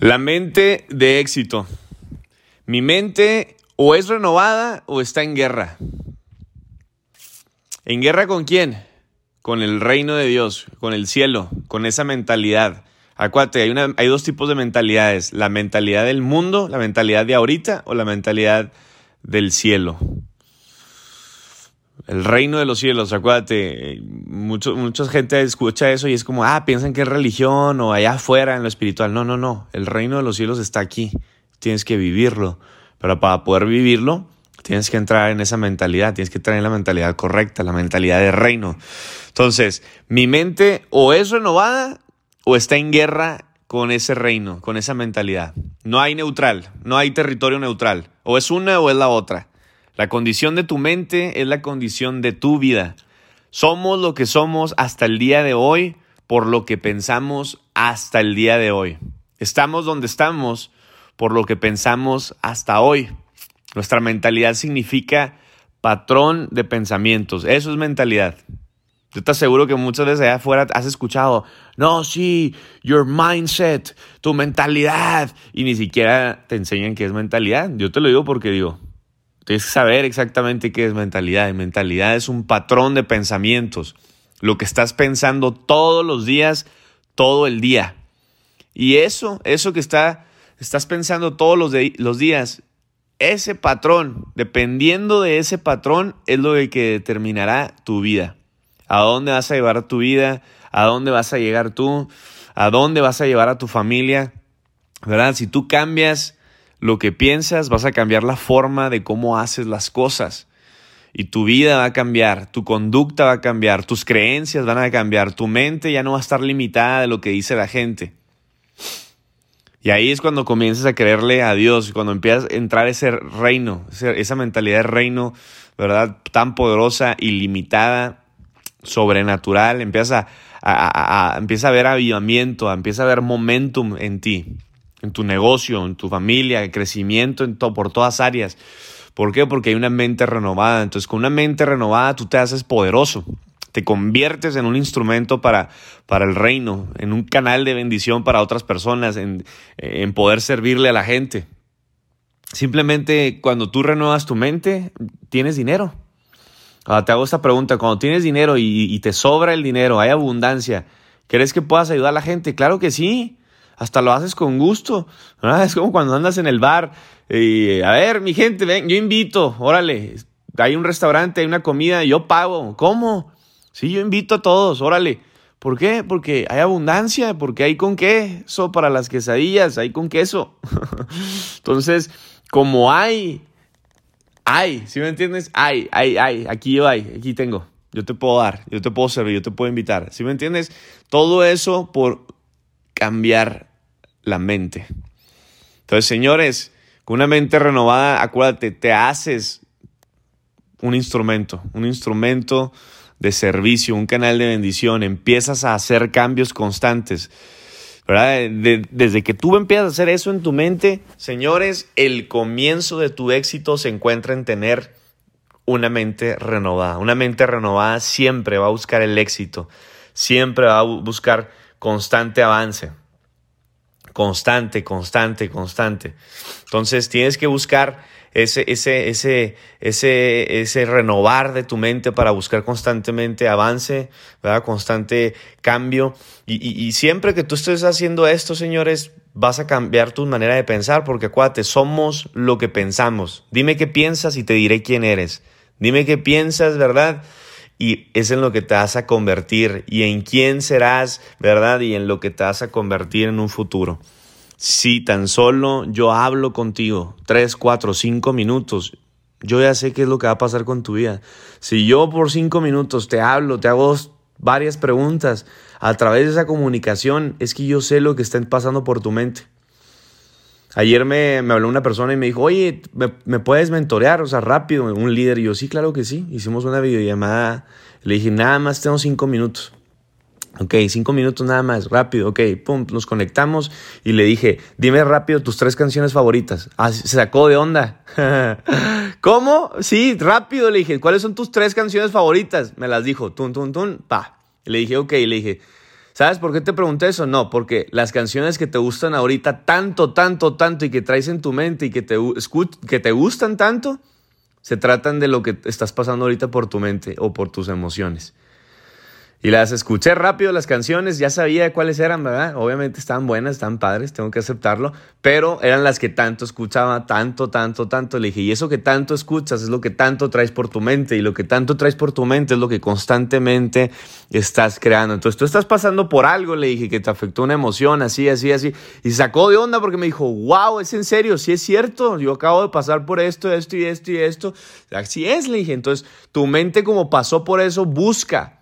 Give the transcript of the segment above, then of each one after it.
La mente de éxito. Mi mente o es renovada o está en guerra. ¿En guerra con quién? Con el reino de Dios, con el cielo, con esa mentalidad. Acuérdate, hay, una, hay dos tipos de mentalidades. La mentalidad del mundo, la mentalidad de ahorita o la mentalidad del cielo. El reino de los cielos, acuérdate, mucho, mucha gente escucha eso y es como, ah, piensan que es religión o allá afuera en lo espiritual. No, no, no, el reino de los cielos está aquí, tienes que vivirlo, pero para poder vivirlo tienes que entrar en esa mentalidad, tienes que en la mentalidad correcta, la mentalidad de reino. Entonces, mi mente o es renovada o está en guerra con ese reino, con esa mentalidad. No hay neutral, no hay territorio neutral, o es una o es la otra. La condición de tu mente es la condición de tu vida. Somos lo que somos hasta el día de hoy por lo que pensamos hasta el día de hoy. Estamos donde estamos por lo que pensamos hasta hoy. Nuestra mentalidad significa patrón de pensamientos. Eso es mentalidad. Yo te aseguro que muchas veces allá afuera has escuchado, no, sí, your mindset, tu mentalidad, y ni siquiera te enseñan qué es mentalidad. Yo te lo digo porque digo, Tienes que saber exactamente qué es mentalidad. Y mentalidad es un patrón de pensamientos. Lo que estás pensando todos los días, todo el día. Y eso, eso que está, estás pensando todos los, los días, ese patrón, dependiendo de ese patrón, es lo que determinará tu vida. A dónde vas a llevar tu vida, a dónde vas a llegar tú, a dónde vas a llevar a tu familia. ¿Verdad? Si tú cambias lo que piensas, vas a cambiar la forma de cómo haces las cosas. Y tu vida va a cambiar, tu conducta va a cambiar, tus creencias van a cambiar, tu mente ya no va a estar limitada de lo que dice la gente. Y ahí es cuando comienzas a creerle a Dios, cuando empiezas a entrar ese reino, esa mentalidad de reino, ¿verdad? Tan poderosa, ilimitada, sobrenatural, empieza a, a, empieza a ver avivamiento, empieza a ver momentum en ti en tu negocio, en tu familia, crecimiento en por todas áreas. ¿Por qué? Porque hay una mente renovada. Entonces, con una mente renovada tú te haces poderoso. Te conviertes en un instrumento para, para el reino, en un canal de bendición para otras personas, en, en poder servirle a la gente. Simplemente cuando tú renuevas tu mente, tienes dinero. Ahora te hago esta pregunta, cuando tienes dinero y, y te sobra el dinero, hay abundancia, ¿crees que puedas ayudar a la gente? Claro que sí hasta lo haces con gusto. Es como cuando andas en el bar y, a ver, mi gente, ven, yo invito, órale, hay un restaurante, hay una comida, yo pago. ¿Cómo? Sí, yo invito a todos, órale. ¿Por qué? Porque hay abundancia, porque hay con queso para las quesadillas, hay con queso. Entonces, como hay, hay, ¿sí me entiendes? Hay, hay, hay, aquí yo hay, aquí tengo. Yo te puedo dar, yo te puedo servir, yo te puedo invitar. ¿Sí me entiendes? Todo eso por cambiar la mente. Entonces, señores, con una mente renovada, acuérdate, te haces un instrumento, un instrumento de servicio, un canal de bendición, empiezas a hacer cambios constantes. desde que tú empiezas a hacer eso en tu mente, señores, el comienzo de tu éxito se encuentra en tener una mente renovada. Una mente renovada siempre va a buscar el éxito, siempre va a buscar constante avance constante, constante, constante. Entonces tienes que buscar ese, ese, ese, ese, ese renovar de tu mente para buscar constantemente avance, ¿verdad? constante cambio. Y, y, siempre que tú estés haciendo esto, señores, vas a cambiar tu manera de pensar, porque acuérdate, somos lo que pensamos. Dime qué piensas y te diré quién eres. Dime qué piensas, ¿verdad? Y es en lo que te vas a convertir y en quién serás, ¿verdad? Y en lo que te vas a convertir en un futuro. Si tan solo yo hablo contigo tres, cuatro, cinco minutos, yo ya sé qué es lo que va a pasar con tu vida. Si yo por cinco minutos te hablo, te hago varias preguntas a través de esa comunicación, es que yo sé lo que está pasando por tu mente. Ayer me, me, habló una persona y me dijo, oye, ¿me, puedes mentorear? O sea, rápido, un líder. Y yo, sí, claro que sí. Hicimos una videollamada. Le dije, nada más tengo cinco minutos. Ok, cinco minutos nada más, rápido. Ok, pum, nos conectamos y le dije, dime rápido tus tres canciones favoritas. Ah, se sacó de onda. ¿Cómo? Sí, rápido. Le dije, ¿cuáles son tus tres canciones favoritas? Me las dijo, tun, tun, tun, pa. le dije, ok, le dije, ¿Sabes por qué te pregunté eso? No, porque las canciones que te gustan ahorita tanto, tanto, tanto y que traes en tu mente y que te, que te gustan tanto, se tratan de lo que estás pasando ahorita por tu mente o por tus emociones. Y las escuché rápido, las canciones, ya sabía cuáles eran, ¿verdad? Obviamente estaban buenas, estaban padres, tengo que aceptarlo, pero eran las que tanto escuchaba, tanto, tanto, tanto. Le dije, y eso que tanto escuchas es lo que tanto traes por tu mente, y lo que tanto traes por tu mente es lo que constantemente estás creando. Entonces tú estás pasando por algo, le dije, que te afectó una emoción, así, así, así, y sacó de onda porque me dijo, wow, es en serio, sí es cierto, yo acabo de pasar por esto, esto y esto y esto. Así es, le dije, entonces tu mente como pasó por eso, busca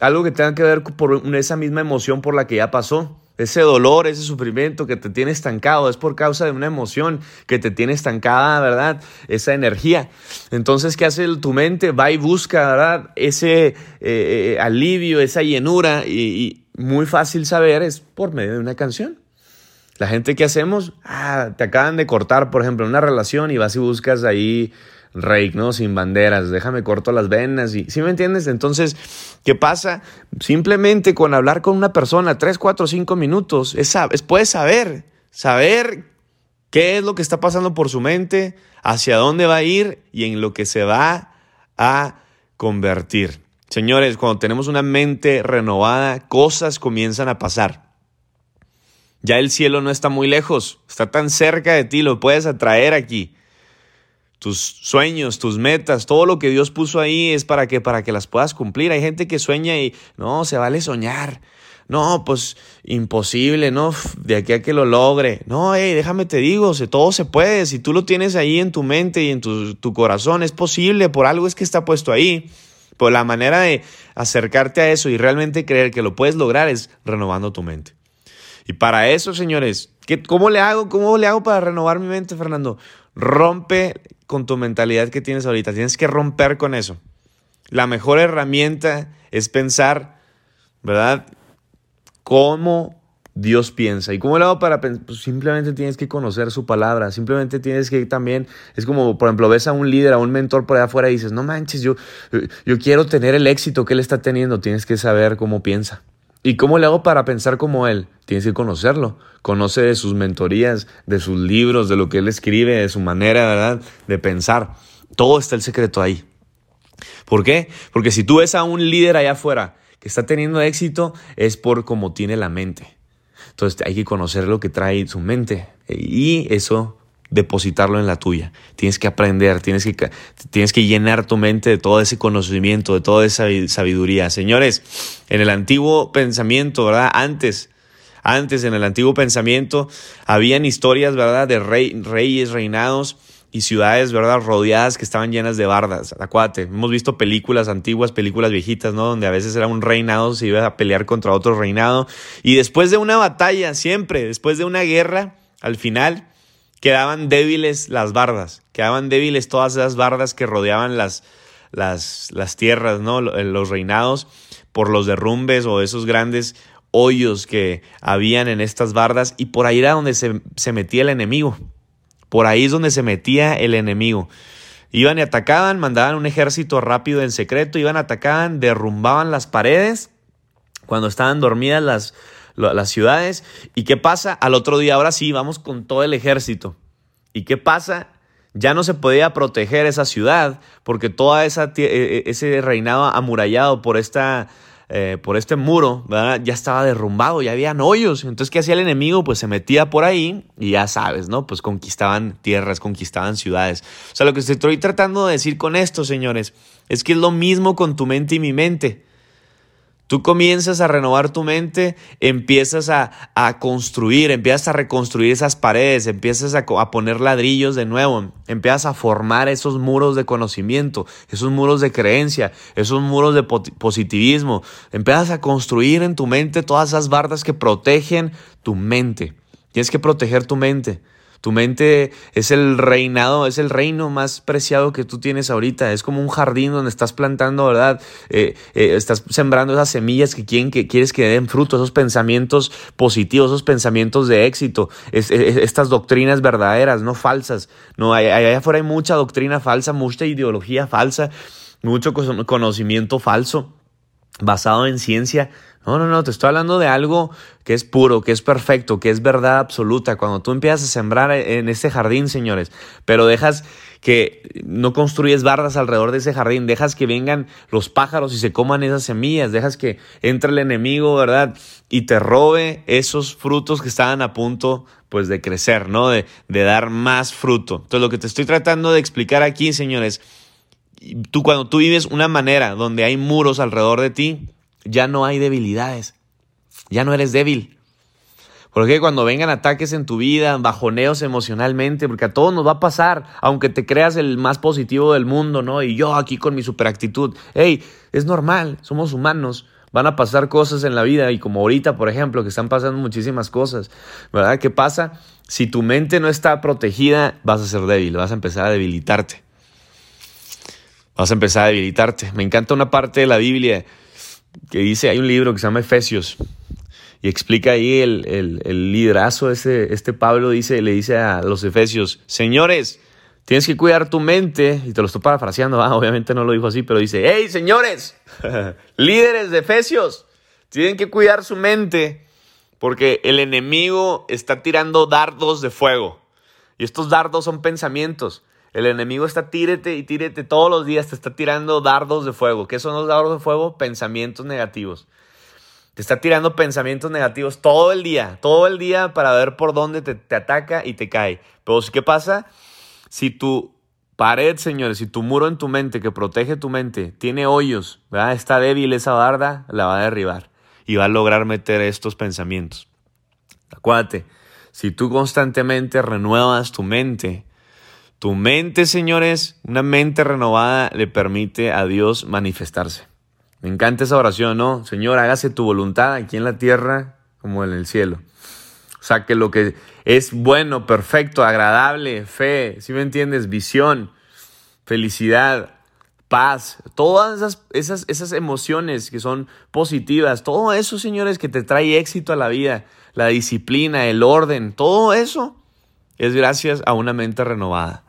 algo que tenga que ver por esa misma emoción por la que ya pasó. Ese dolor, ese sufrimiento que te tiene estancado es por causa de una emoción que te tiene estancada, ¿verdad? Esa energía. Entonces, ¿qué hace tu mente? Va y busca, ¿verdad? Ese eh, eh, alivio, esa llenura y, muy fácil saber es por medio de una canción. La gente que hacemos, ah, te acaban de cortar, por ejemplo, una relación y vas y buscas ahí Rey, ¿no? Sin banderas, déjame corto las venas y, ¿sí me entiendes? Entonces, ¿qué pasa? Simplemente con hablar con una persona tres, cuatro, cinco minutos, es, es, puedes saber, saber qué es lo que está pasando por su mente, hacia dónde va a ir y en lo que se va a convertir. Señores, cuando tenemos una mente renovada, cosas comienzan a pasar. Ya el cielo no está muy lejos, está tan cerca de ti, lo puedes atraer aquí tus sueños, tus metas, todo lo que Dios puso ahí es para que para que las puedas cumplir. Hay gente que sueña y no, se vale soñar. No, pues imposible, no, de aquí a que lo logre. No, hey, déjame te digo, todo se puede. Si tú lo tienes ahí en tu mente y en tu, tu corazón, es posible, por algo es que está puesto ahí. Pero la manera de acercarte a eso y realmente creer que lo puedes lograr es renovando tu mente. Y para eso, señores, ¿qué, ¿cómo le hago? ¿Cómo le hago para renovar mi mente, Fernando? Rompe con tu mentalidad que tienes ahorita. Tienes que romper con eso. La mejor herramienta es pensar, ¿verdad? Cómo Dios piensa. ¿Y cómo lo hago para pensar? Pues simplemente tienes que conocer su palabra. Simplemente tienes que también, es como, por ejemplo, ves a un líder, a un mentor por allá afuera y dices, no manches, yo, yo quiero tener el éxito que él está teniendo. Tienes que saber cómo piensa. ¿Y cómo le hago para pensar como él? Tienes que conocerlo. Conoce de sus mentorías, de sus libros, de lo que él escribe, de su manera, ¿verdad?, de pensar. Todo está el secreto ahí. ¿Por qué? Porque si tú ves a un líder allá afuera que está teniendo éxito, es por cómo tiene la mente. Entonces hay que conocer lo que trae su mente. Y eso depositarlo en la tuya. Tienes que aprender, tienes que, tienes que llenar tu mente de todo ese conocimiento, de toda esa sabiduría. Señores, en el antiguo pensamiento, ¿verdad? Antes, antes en el antiguo pensamiento, habían historias, ¿verdad? De reyes, reinados y ciudades, ¿verdad? Rodeadas que estaban llenas de bardas. Acuérdate, hemos visto películas antiguas, películas viejitas, ¿no? Donde a veces era un reinado, se iba a pelear contra otro reinado. Y después de una batalla, siempre, después de una guerra, al final, quedaban débiles las bardas, quedaban débiles todas esas bardas que rodeaban las, las, las tierras, ¿no? los reinados, por los derrumbes o esos grandes hoyos que habían en estas bardas y por ahí era donde se, se metía el enemigo. Por ahí es donde se metía el enemigo. Iban y atacaban, mandaban un ejército rápido en secreto, iban, atacaban, derrumbaban las paredes cuando estaban dormidas las, las ciudades. ¿Y qué pasa? Al otro día, ahora sí, vamos con todo el ejército. ¿Y qué pasa? Ya no se podía proteger esa ciudad porque todo e, e, ese reinado amurallado por, esta, eh, por este muro ya estaba derrumbado, ya habían hoyos. Entonces, ¿qué hacía el enemigo? Pues se metía por ahí y ya sabes, ¿no? Pues conquistaban tierras, conquistaban ciudades. O sea, lo que estoy tratando de decir con esto, señores, es que es lo mismo con tu mente y mi mente. Tú comienzas a renovar tu mente, empiezas a, construir, empiezas a reconstruir esas paredes, empiezas a, a, poner ladrillos de nuevo, empiezas a formar esos muros de conocimiento, esos muros de creencia, esos muros de positivismo. Empiezas a construir en tu mente todas esas bardas que protegen tu mente. Tienes que proteger tu mente. Tu mente es el reinado, es el reino más preciado que tú tienes ahorita. Es como un jardín donde estás plantando, ¿verdad? Eh, eh, estás sembrando esas semillas que, quieren, que quieres que den fruto, esos pensamientos positivos, esos pensamientos de éxito, estas doctrinas verdaderas, no falsas. No, allá afuera hay mucha doctrina falsa, mucha ideología falsa, mucho conocimiento falso basado en ciencia, No, no, no, te estoy hablando de algo que es puro, que es perfecto, que es verdad absoluta. Cuando tú empiezas a sembrar en ese jardín, señores, pero dejas que no construyes bardas alrededor de ese jardín, dejas que vengan los pájaros y se coman esas semillas, dejas que entre el enemigo, ¿verdad? Y te robe esos frutos que estaban a punto, pues, de crecer, ¿no? De, de dar más fruto. Entonces, lo que te estoy tratando de explicar aquí, señores, tú cuando tú vives una manera donde hay muros alrededor de ti, ya no hay debilidades, ya no eres débil. Porque cuando vengan ataques en tu vida, bajoneos emocionalmente, porque a todos nos va a pasar, aunque te creas el más positivo del mundo, ¿no? Y yo aquí con mi superactitud, hey, es normal, somos humanos, van a pasar cosas en la vida y como ahorita, por ejemplo, que están pasando muchísimas cosas, ¿verdad? ¿Qué pasa? Si tu mente no está protegida, vas a ser débil, vas a empezar a debilitarte. Vas a empezar a debilitarte. Me encanta una parte de la Biblia que dice, hay un libro que se llama Efesios, y explica ahí el, el, liderazgo, este Pablo dice, le dice a los Efesios, señores, tienes que cuidar tu mente, y te lo estoy parafraseando, obviamente no lo dijo así, pero dice, hey señores, líderes de Efesios, tienen que cuidar su mente, porque el enemigo está tirando dardos de fuego, y estos dardos son pensamientos. El enemigo está tírete y tírete todos los días, te está tirando dardos de fuego. ¿Qué son los dardos de fuego? Pensamientos negativos. Te está tirando pensamientos negativos todo el día, todo el día para ver por dónde te, ataca y te cae. Pero ¿qué pasa? Si tu pared, señores, si tu muro en tu mente que protege tu mente tiene hoyos, ¿verdad? está débil esa barda, la va a derribar y va a lograr meter estos pensamientos. Acuérdate, si tú constantemente renuevas tu mente, tu mente, señores, una mente renovada le permite a Dios manifestarse. Me encanta esa oración, ¿no? Señor, hágase tu voluntad aquí en la tierra como en el cielo. O sea, que lo que es bueno, perfecto, agradable, fe, si me entiendes, visión, felicidad, paz, todas esas, emociones que son positivas, todo eso, señores, que te trae éxito a la vida, la disciplina, el orden, todo eso es gracias a una mente renovada.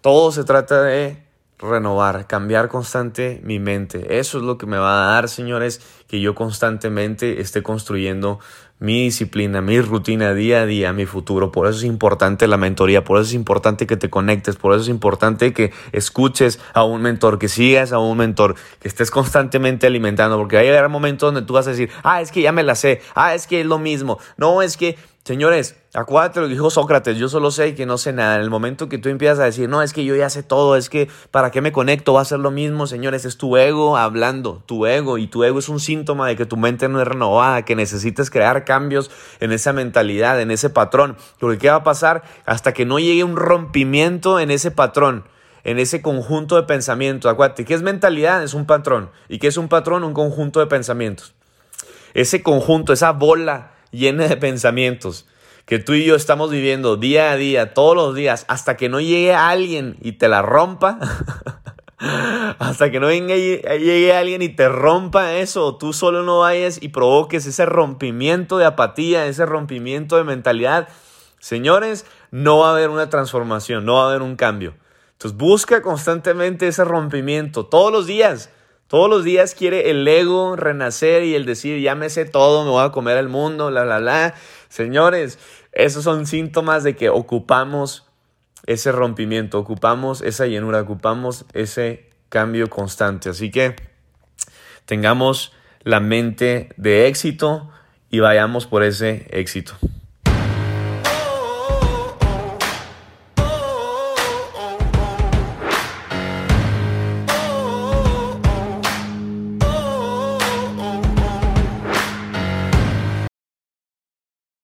Todo se trata de renovar, cambiar constante mi mente. Eso es lo que me va a dar, señores, que yo constantemente esté construyendo mi disciplina, mi rutina día a día, mi futuro. Por eso es importante la mentoría, por eso es importante que te conectes, por eso es importante que escuches a un mentor, que sigas a un mentor, que estés constantemente alimentando, porque va a llegar un momento donde tú vas a decir, ah, es que ya me la sé, ah, es que es lo mismo, no, es que Señores, acuérdate lo que dijo Sócrates, yo solo sé que no sé nada. En el momento que tú empiezas a decir, no, es que yo ya sé todo, es que para qué me conecto, va a ser lo mismo, señores, es tu ego hablando, tu ego, y tu ego es un síntoma de que tu mente no es renovada, que necesitas crear cambios en esa mentalidad, en ese patrón. Porque ¿qué va a pasar? Hasta que no llegue un rompimiento en ese patrón en ese conjunto de pensamientos. Acuérdate, ¿qué es mentalidad? Es un patrón. ¿Y qué es un patrón? Un conjunto de pensamientos. Ese conjunto, esa bola llena de pensamientos que tú y yo estamos viviendo día a día, todos los días, hasta que no llegue alguien y te la rompa, hasta que no llegue alguien y te rompa eso, tú solo no vayas y provoques ese rompimiento de apatía, ese rompimiento de mentalidad, señores, no va a haber una transformación, no va a haber un cambio. Entonces busca constantemente ese rompimiento todos los días. Todos los días quiere el ego renacer y el decir, ya me sé todo, me voy a comer el mundo, la, la, la. Señores, esos son síntomas de que ocupamos ese rompimiento, ocupamos esa llenura, ocupamos ese cambio constante. Así que tengamos la mente de éxito y vayamos por ese éxito.